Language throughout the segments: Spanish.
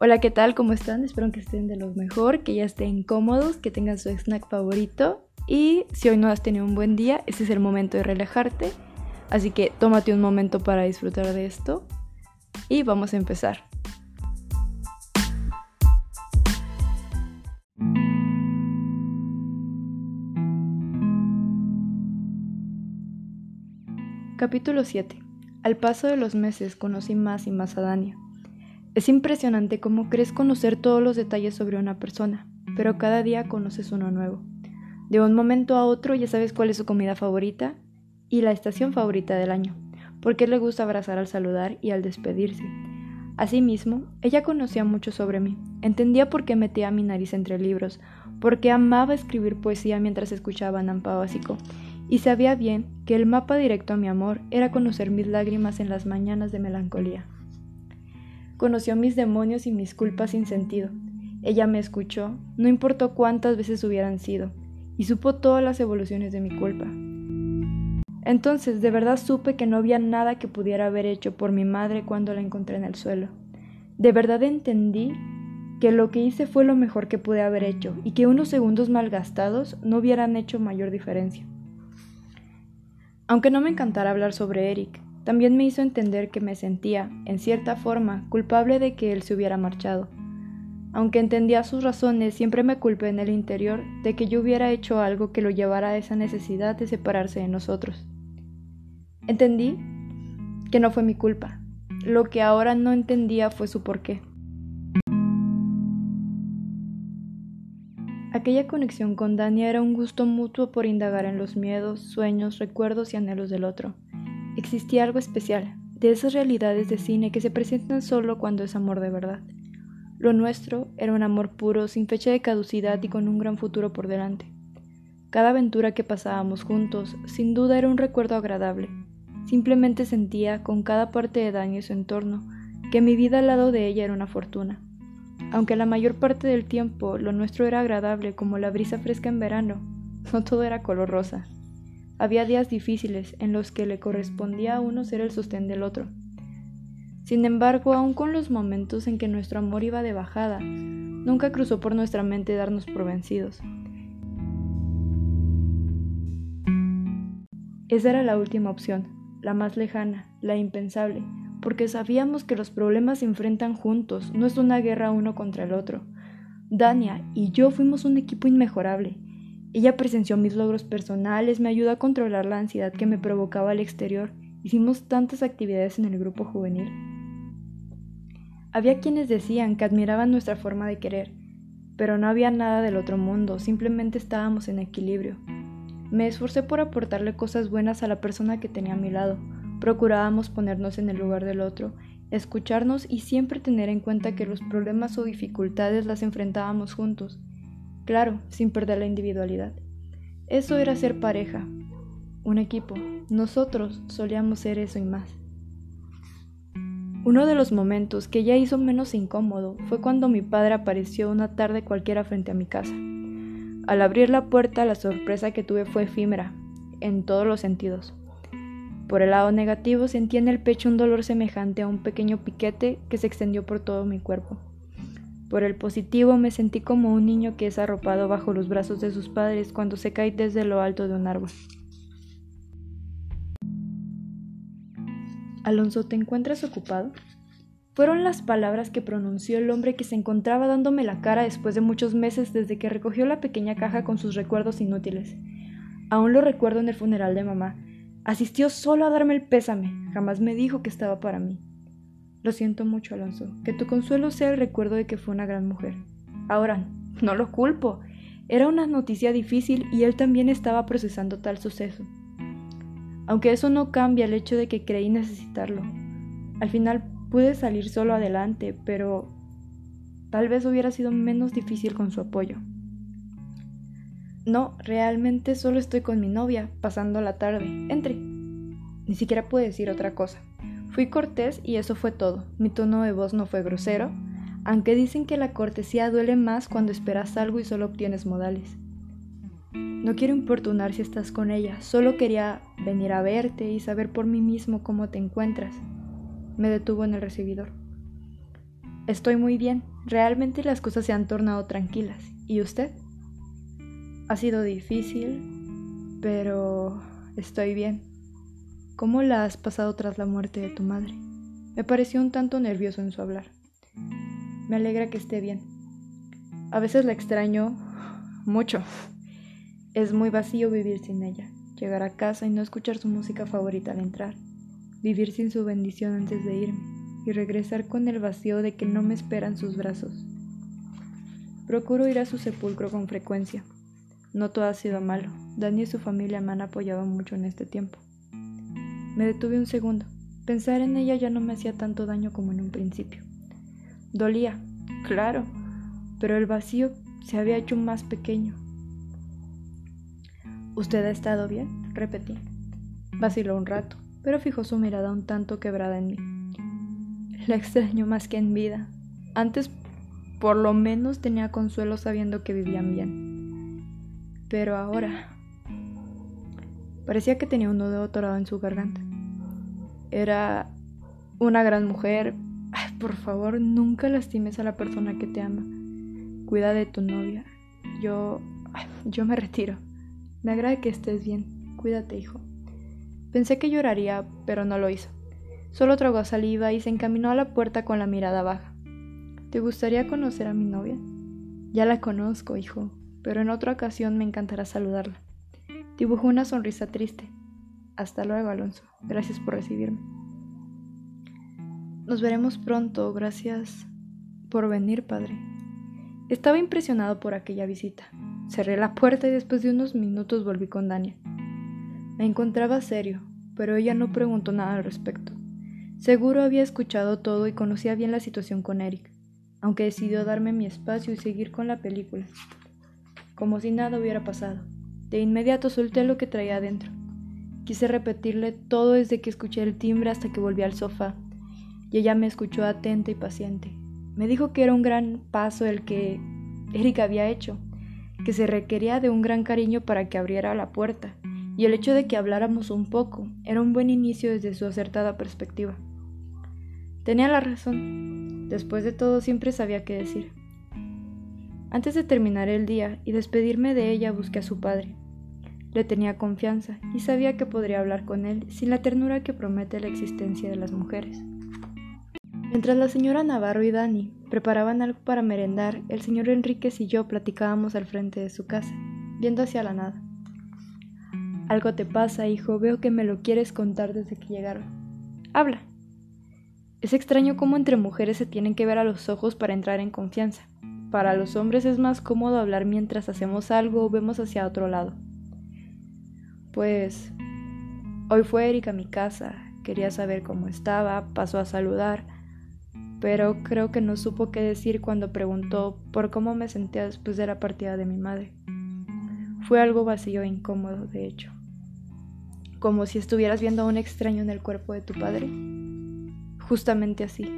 Hola, ¿qué tal? ¿Cómo están? Espero que estén de lo mejor, que ya estén cómodos, que tengan su snack favorito. Y si hoy no has tenido un buen día, este es el momento de relajarte. Así que tómate un momento para disfrutar de esto. Y vamos a empezar. Capítulo 7. Al paso de los meses conocí más y más a Dania. Es impresionante cómo crees conocer todos los detalles sobre una persona, pero cada día conoces uno nuevo. De un momento a otro ya sabes cuál es su comida favorita y la estación favorita del año, porque le gusta abrazar al saludar y al despedirse. Asimismo, ella conocía mucho sobre mí, entendía por qué metía mi nariz entre libros, porque amaba escribir poesía mientras escuchaba Nampa Básico, y sabía bien que el mapa directo a mi amor era conocer mis lágrimas en las mañanas de melancolía. Conoció mis demonios y mis culpas sin sentido. Ella me escuchó, no importó cuántas veces hubieran sido, y supo todas las evoluciones de mi culpa. Entonces de verdad supe que no había nada que pudiera haber hecho por mi madre cuando la encontré en el suelo. De verdad entendí que lo que hice fue lo mejor que pude haber hecho y que unos segundos malgastados no hubieran hecho mayor diferencia. Aunque no me encantara hablar sobre Eric, también me hizo entender que me sentía, en cierta forma, culpable de que él se hubiera marchado. Aunque entendía sus razones, siempre me culpé en el interior de que yo hubiera hecho algo que lo llevara a esa necesidad de separarse de nosotros. Entendí que no fue mi culpa. Lo que ahora no entendía fue su porqué. Aquella conexión con Dania era un gusto mutuo por indagar en los miedos, sueños, recuerdos y anhelos del otro. Existía algo especial, de esas realidades de cine que se presentan solo cuando es amor de verdad. Lo nuestro era un amor puro, sin fecha de caducidad y con un gran futuro por delante. Cada aventura que pasábamos juntos, sin duda era un recuerdo agradable. Simplemente sentía, con cada parte de daño y su entorno, que mi vida al lado de ella era una fortuna. Aunque la mayor parte del tiempo lo nuestro era agradable como la brisa fresca en verano, no todo era color rosa. Había días difíciles en los que le correspondía a uno ser el sostén del otro. Sin embargo, aun con los momentos en que nuestro amor iba de bajada, nunca cruzó por nuestra mente darnos por vencidos. Esa era la última opción, la más lejana, la impensable, porque sabíamos que los problemas se enfrentan juntos, no es una guerra uno contra el otro. Dania y yo fuimos un equipo inmejorable, ella presenció mis logros personales, me ayudó a controlar la ansiedad que me provocaba al exterior. Hicimos tantas actividades en el grupo juvenil. Había quienes decían que admiraban nuestra forma de querer, pero no había nada del otro mundo, simplemente estábamos en equilibrio. Me esforcé por aportarle cosas buenas a la persona que tenía a mi lado. Procurábamos ponernos en el lugar del otro, escucharnos y siempre tener en cuenta que los problemas o dificultades las enfrentábamos juntos Claro, sin perder la individualidad. Eso era ser pareja, un equipo. Nosotros solíamos ser eso y más. Uno de los momentos que ya hizo menos incómodo fue cuando mi padre apareció una tarde cualquiera frente a mi casa. Al abrir la puerta, la sorpresa que tuve fue efímera, en todos los sentidos. Por el lado negativo sentí en el pecho un dolor semejante a un pequeño piquete que se extendió por todo mi cuerpo. Por el positivo me sentí como un niño que es arropado bajo los brazos de sus padres cuando se cae desde lo alto de un árbol. Alonso, ¿te encuentras ocupado? Fueron las palabras que pronunció el hombre que se encontraba dándome la cara después de muchos meses desde que recogió la pequeña caja con sus recuerdos inútiles. Aún lo recuerdo en el funeral de mamá. Asistió solo a darme el pésame, jamás me dijo que estaba para mí. Lo siento mucho, Alonso. Que tu consuelo sea el recuerdo de que fue una gran mujer. Ahora, no lo culpo. Era una noticia difícil y él también estaba procesando tal suceso. Aunque eso no cambia el hecho de que creí necesitarlo. Al final pude salir solo adelante, pero tal vez hubiera sido menos difícil con su apoyo. No, realmente solo estoy con mi novia, pasando la tarde. Entre. Ni siquiera puedo decir otra cosa. Fui cortés y eso fue todo. Mi tono de voz no fue grosero, aunque dicen que la cortesía duele más cuando esperas algo y solo obtienes modales. No quiero importunar si estás con ella, solo quería venir a verte y saber por mí mismo cómo te encuentras. Me detuvo en el recibidor. Estoy muy bien. Realmente las cosas se han tornado tranquilas. ¿Y usted? Ha sido difícil, pero estoy bien. ¿Cómo la has pasado tras la muerte de tu madre? Me pareció un tanto nervioso en su hablar. Me alegra que esté bien. A veces la extraño mucho. Es muy vacío vivir sin ella, llegar a casa y no escuchar su música favorita al entrar, vivir sin su bendición antes de irme y regresar con el vacío de que no me esperan sus brazos. Procuro ir a su sepulcro con frecuencia. No todo ha sido malo. Dani y su familia me han apoyado mucho en este tiempo. Me detuve un segundo. Pensar en ella ya no me hacía tanto daño como en un principio. Dolía, claro, pero el vacío se había hecho más pequeño. ¿Usted ha estado bien? repetí. Vaciló un rato, pero fijó su mirada un tanto quebrada en mí. La extraño más que en vida. Antes por lo menos tenía consuelo sabiendo que vivían bien. Pero ahora... Parecía que tenía un nudo atorado en su garganta. Era una gran mujer. por favor, nunca lastimes a la persona que te ama. Cuida de tu novia. Yo... yo me retiro. Me agrada que estés bien. Cuídate, hijo. Pensé que lloraría, pero no lo hizo. Solo tragó saliva y se encaminó a la puerta con la mirada baja. ¿Te gustaría conocer a mi novia? Ya la conozco, hijo, pero en otra ocasión me encantará saludarla. Dibujó una sonrisa triste. Hasta luego, Alonso. Gracias por recibirme. Nos veremos pronto. Gracias por venir, padre. Estaba impresionado por aquella visita. Cerré la puerta y después de unos minutos volví con Dania. Me encontraba serio, pero ella no preguntó nada al respecto. Seguro había escuchado todo y conocía bien la situación con Eric, aunque decidió darme mi espacio y seguir con la película, como si nada hubiera pasado. De inmediato solté lo que traía adentro. Quise repetirle todo desde que escuché el timbre hasta que volví al sofá, y ella me escuchó atenta y paciente. Me dijo que era un gran paso el que Erika había hecho, que se requería de un gran cariño para que abriera la puerta, y el hecho de que habláramos un poco era un buen inicio desde su acertada perspectiva. Tenía la razón. Después de todo siempre sabía qué decir. Antes de terminar el día y despedirme de ella busqué a su padre. Le tenía confianza y sabía que podría hablar con él sin la ternura que promete la existencia de las mujeres. Mientras la señora Navarro y Dani preparaban algo para merendar, el señor Enríquez y yo platicábamos al frente de su casa, viendo hacia la nada. Algo te pasa, hijo, veo que me lo quieres contar desde que llegaron. Habla. Es extraño cómo entre mujeres se tienen que ver a los ojos para entrar en confianza. Para los hombres es más cómodo hablar mientras hacemos algo o vemos hacia otro lado. Pues hoy fue Erika a mi casa, quería saber cómo estaba, pasó a saludar pero creo que no supo qué decir cuando preguntó por cómo me sentía después de la partida de mi madre. Fue algo vacío e incómodo, de hecho. Como si estuvieras viendo a un extraño en el cuerpo de tu padre. Justamente así.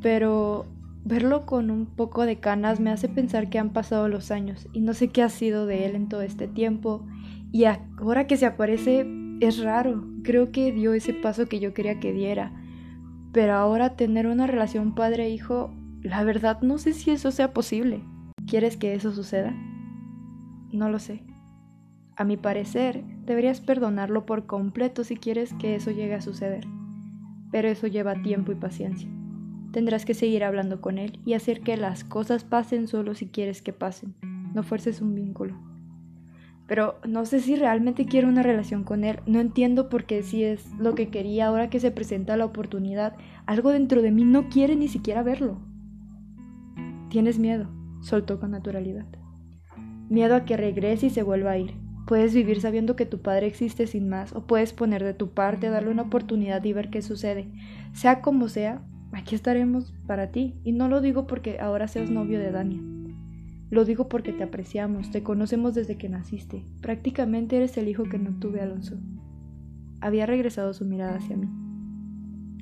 Pero verlo con un poco de canas me hace pensar que han pasado los años y no sé qué ha sido de él en todo este tiempo. Y ahora que se aparece es raro. Creo que dio ese paso que yo quería que diera pero ahora tener una relación padre-hijo, la verdad no sé si eso sea posible. ¿Quieres que eso suceda? No lo sé. A mi parecer, deberías perdonarlo por completo si quieres que eso llegue a suceder. Pero eso lleva tiempo y paciencia. Tendrás que seguir hablando con él y hacer que las cosas pasen solo si quieres que pasen. No fuerces un vínculo pero no sé si realmente quiero una relación con él. No entiendo por qué si es lo que quería ahora que se presenta la oportunidad. Algo dentro de mí no quiere ni siquiera verlo. Tienes miedo, soltó con naturalidad. Miedo a que regrese y se vuelva a ir. Puedes vivir sabiendo que tu padre existe sin más, o puedes poner de tu parte, darle una oportunidad y ver qué sucede. Sea como sea, aquí estaremos para ti. Y no lo digo porque ahora seas novio de Dania. Lo digo porque te apreciamos, te conocemos desde que naciste. Prácticamente eres el hijo que no tuve, Alonso. Había regresado su mirada hacia mí.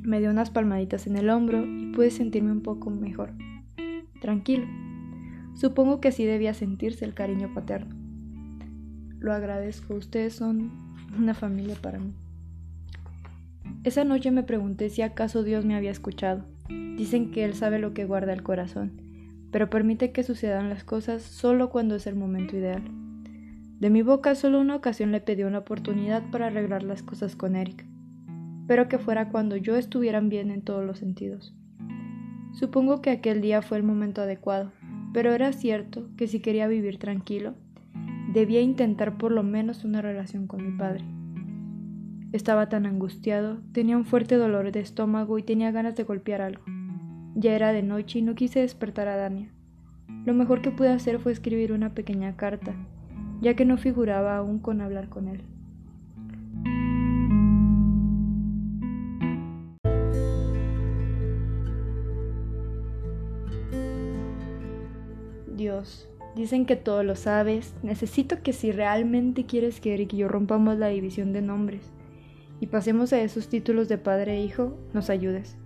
Me dio unas palmaditas en el hombro y pude sentirme un poco mejor. Tranquilo. Supongo que así debía sentirse el cariño paterno. Lo agradezco, ustedes son una familia para mí. Esa noche me pregunté si acaso Dios me había escuchado, Dicen que Él sabe lo que guarda el corazón, pero permite que sucedan las cosas solo cuando es el momento ideal. De mi boca solo una ocasión le pedí una oportunidad para arreglar las cosas con Eric, pero que fuera cuando yo estuviera bien en todos los sentidos. Supongo que aquel día fue el momento adecuado, pero era cierto que si quería vivir tranquilo, debía intentar por lo menos una relación con mi padre. Estaba tan angustiado, tenía un fuerte dolor de estómago y tenía ganas de golpear algo. Ya era de noche y no quise despertar a Dania. Lo mejor que pude hacer fue escribir una pequeña carta, ya que no figuraba aún con hablar con él. Dios, dicen que todo lo sabes. Necesito que si realmente quieres que Eric y yo rompamos la división de nombres, y pasemos a esos títulos de padre e hijo, nos ayudes.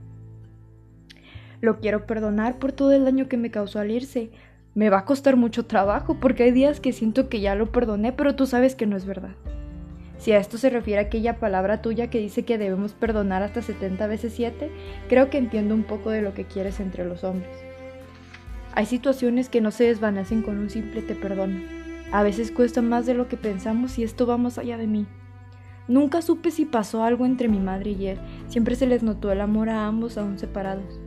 Lo quiero perdonar por todo el daño que me causó al irse. Me va a costar mucho trabajo porque hay días que siento que ya lo perdoné, pero tú sabes que no es verdad. Si a esto se refiere aquella palabra tuya que dice que debemos perdonar hasta 70 veces 7, creo que entiendo un poco de lo que quieres entre los hombres. Hay situaciones que no se desvanecen con un simple te perdono. A veces cuesta más de lo que pensamos y esto va más allá de mí. Nunca supe si pasó algo entre mi madre y él, siempre se les notó el amor a ambos aún separados.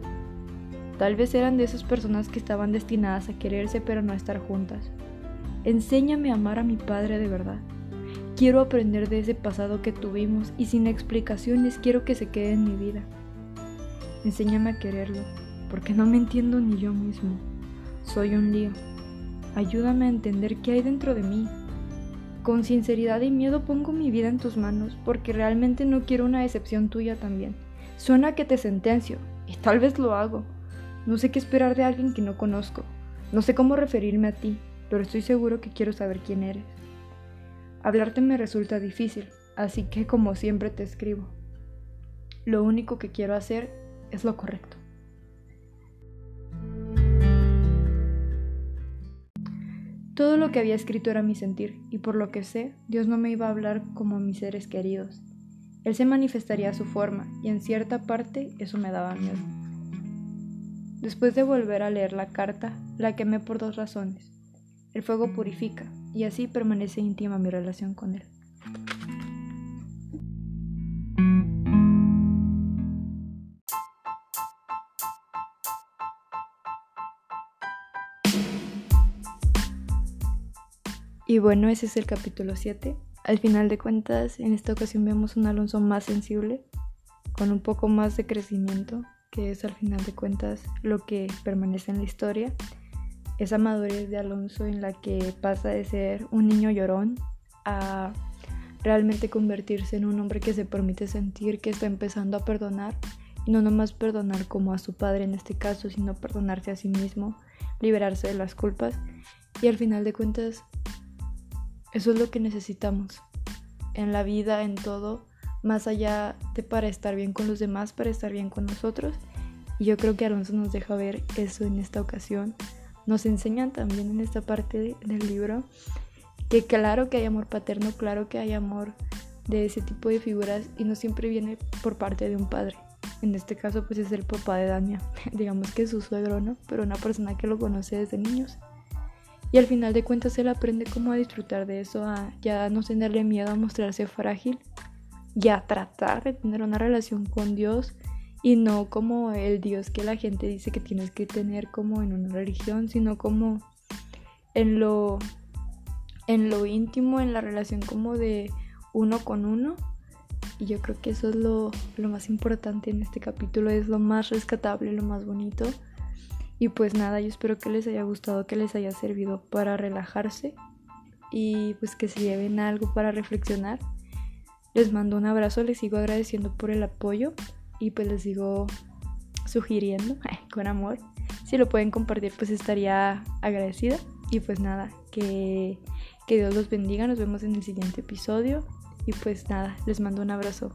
Tal vez eran de esas personas que estaban destinadas a quererse pero no a estar juntas. Enséñame a amar a mi padre de verdad. Quiero aprender de ese pasado que tuvimos y sin explicaciones quiero que se quede en mi vida. Enséñame a quererlo, porque no me entiendo ni yo mismo. Soy un lío. Ayúdame a entender qué hay dentro de mí, con sinceridad y miedo pongo mi vida en tus manos porque realmente no quiero una decepción tuya también. Suena que te sentencio, y tal vez lo hago. No sé qué esperar de alguien que no conozco. No sé cómo referirme a ti, pero estoy seguro que quiero saber quién eres. Hablarte me resulta difícil, así que como siempre te escribo. Lo único que quiero hacer es lo correcto. Todo lo que había escrito era mi sentir, y por lo que sé, Dios no me iba a hablar como a mis seres queridos. Él se manifestaría a su forma, y en cierta parte eso me daba miedo. Después de volver a leer la carta, la quemé por dos razones. El fuego purifica, y así permanece íntima mi relación con él. Y bueno, ese es el capítulo 7. Al final de cuentas, en esta ocasión vemos un Alonso más sensible, con un poco más de crecimiento, que es al final de cuentas lo que permanece en la historia. Esa madurez de Alonso en la que pasa de ser un niño llorón a realmente convertirse en un hombre que se permite sentir que está empezando a perdonar y no nomás perdonar como a su padre en este caso, sino perdonarse a sí mismo, liberarse de las culpas y al final de cuentas eso es lo que necesitamos en la vida, en todo, más allá de para estar bien con los demás, para estar bien con nosotros. Y yo creo que Alonso nos deja ver eso en esta ocasión. Nos enseñan también en esta parte del libro que claro que hay amor paterno, claro que hay amor de ese tipo de figuras y no siempre viene por parte de un padre. En este caso pues es el papá de Dania, digamos que es su suegro, ¿no? Pero una persona que lo conoce desde niños. Y al final de cuentas él aprende cómo a disfrutar de eso, a ya no tenerle miedo a mostrarse frágil y a tratar de tener una relación con Dios y no como el Dios que la gente dice que tienes que tener como en una religión, sino como en lo en lo íntimo, en la relación como de uno con uno. Y yo creo que eso es lo, lo más importante en este capítulo, es lo más rescatable, lo más bonito. Y pues nada, yo espero que les haya gustado, que les haya servido para relajarse y pues que se lleven algo para reflexionar. Les mando un abrazo, les sigo agradeciendo por el apoyo y pues les sigo sugiriendo con amor. Si lo pueden compartir pues estaría agradecida. Y pues nada, que, que Dios los bendiga, nos vemos en el siguiente episodio. Y pues nada, les mando un abrazo